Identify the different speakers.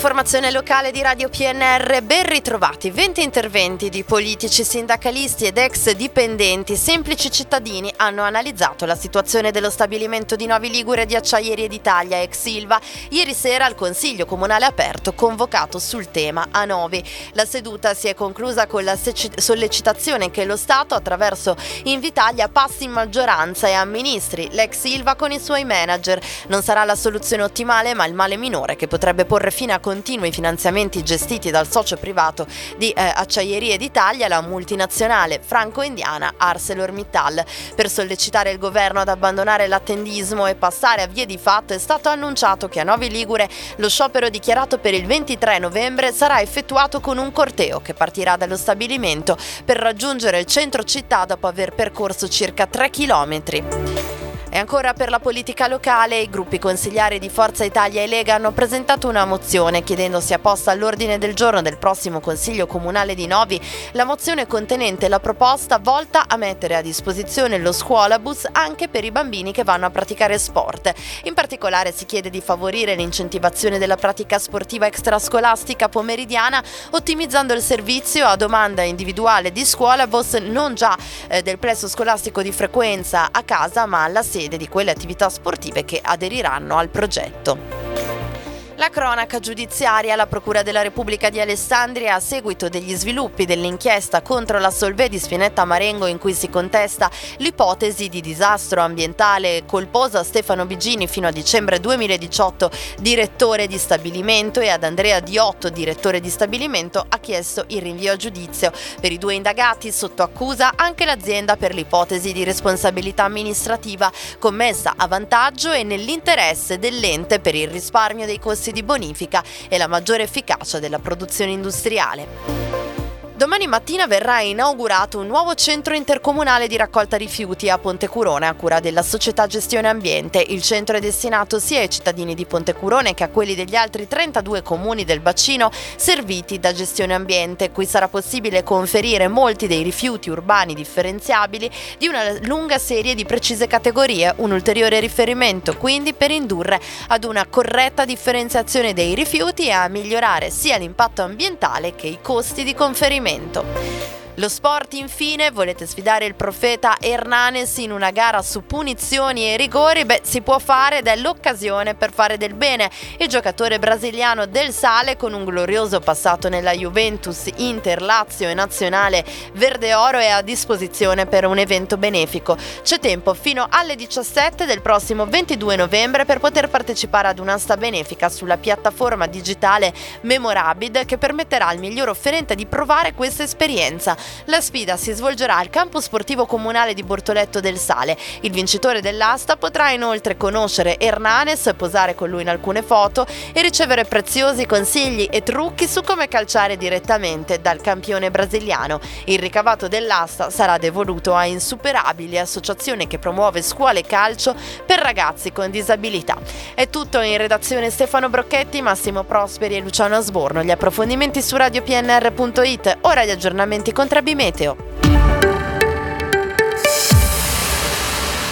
Speaker 1: L'informazione locale di Radio PNR, ben ritrovati 20 interventi di politici, sindacalisti ed ex dipendenti, semplici cittadini hanno analizzato la situazione dello stabilimento di Novi Ligure di Acciaierie d'Italia ex Silva ieri sera al Consiglio Comunale aperto convocato sul tema a Novi. La seduta si è conclusa con la sollecitazione che lo Stato attraverso Invitalia passi in maggioranza e amministri l'ex Silva con i suoi manager. Non sarà la soluzione ottimale ma il male minore che potrebbe porre fine a continui finanziamenti gestiti dal socio privato di eh, Acciaierie d'Italia, la multinazionale franco-indiana ArcelorMittal. Per sollecitare il governo ad abbandonare l'attendismo e passare a vie di fatto è stato annunciato che a Novi Ligure lo sciopero dichiarato per il 23 novembre sarà effettuato con un corteo che partirà dallo stabilimento per raggiungere il centro città dopo aver percorso circa 3 chilometri. E ancora per la politica locale, i gruppi consigliari di Forza Italia e Lega hanno presentato una mozione chiedendo sia posta all'ordine del giorno del prossimo Consiglio Comunale di Novi la mozione contenente la proposta volta a mettere a disposizione lo scuolabus anche per i bambini che vanno a praticare sport. In particolare si chiede di favorire l'incentivazione della pratica sportiva extrascolastica pomeridiana ottimizzando il servizio a domanda individuale di scuolabus non già eh, del plesso scolastico di frequenza a casa ma alla sera sede di quelle attività sportive che aderiranno al progetto. La cronaca giudiziaria, la Procura della Repubblica di Alessandria, a seguito degli sviluppi dell'inchiesta contro la Solvè di Spinetta Marengo in cui si contesta l'ipotesi di disastro ambientale colposa a Stefano Bigini fino a dicembre 2018, direttore di stabilimento, e ad Andrea Diotto, direttore di stabilimento, ha chiesto il rinvio a giudizio. Per i due indagati sotto accusa anche l'azienda per l'ipotesi di responsabilità amministrativa commessa a vantaggio e nell'interesse dell'ente per il risparmio dei costi di bonifica e la maggiore efficacia della produzione industriale. Domani mattina verrà inaugurato un nuovo centro intercomunale di raccolta rifiuti a Pontecurone a cura della società Gestione Ambiente. Il centro è destinato sia ai cittadini di Pontecurone che a quelli degli altri 32 comuni del bacino serviti da Gestione Ambiente. Qui sarà possibile conferire molti dei rifiuti urbani differenziabili di una lunga serie di precise categorie, un ulteriore riferimento quindi per indurre ad una corretta differenziazione dei rifiuti e a migliorare sia l'impatto ambientale che i costi di conferimento momento. Lo sport infine, volete sfidare il profeta Hernanes in una gara su punizioni e rigori? Beh, si può fare ed è l'occasione per fare del bene. Il giocatore brasiliano del Sale con un glorioso passato nella Juventus, Inter, Lazio e Nazionale Verde Oro è a disposizione per un evento benefico. C'è tempo fino alle 17 del prossimo 22 novembre per poter partecipare ad un'asta benefica sulla piattaforma digitale Memorabid che permetterà al miglior offerente di provare questa esperienza. La sfida si svolgerà al campo sportivo comunale di Bortoletto del Sale. Il vincitore dell'asta potrà inoltre conoscere Hernanes, posare con lui in alcune foto e ricevere preziosi consigli e trucchi su come calciare direttamente dal campione brasiliano. Il ricavato dell'asta sarà devoluto a Insuperabili, associazione che promuove scuole calcio per ragazzi con disabilità. È tutto in redazione Stefano Brocchetti, Massimo Prosperi e Luciano Asborno. Gli approfondimenti su radiopnr.it, ora gli aggiornamenti con Trabi Meteo.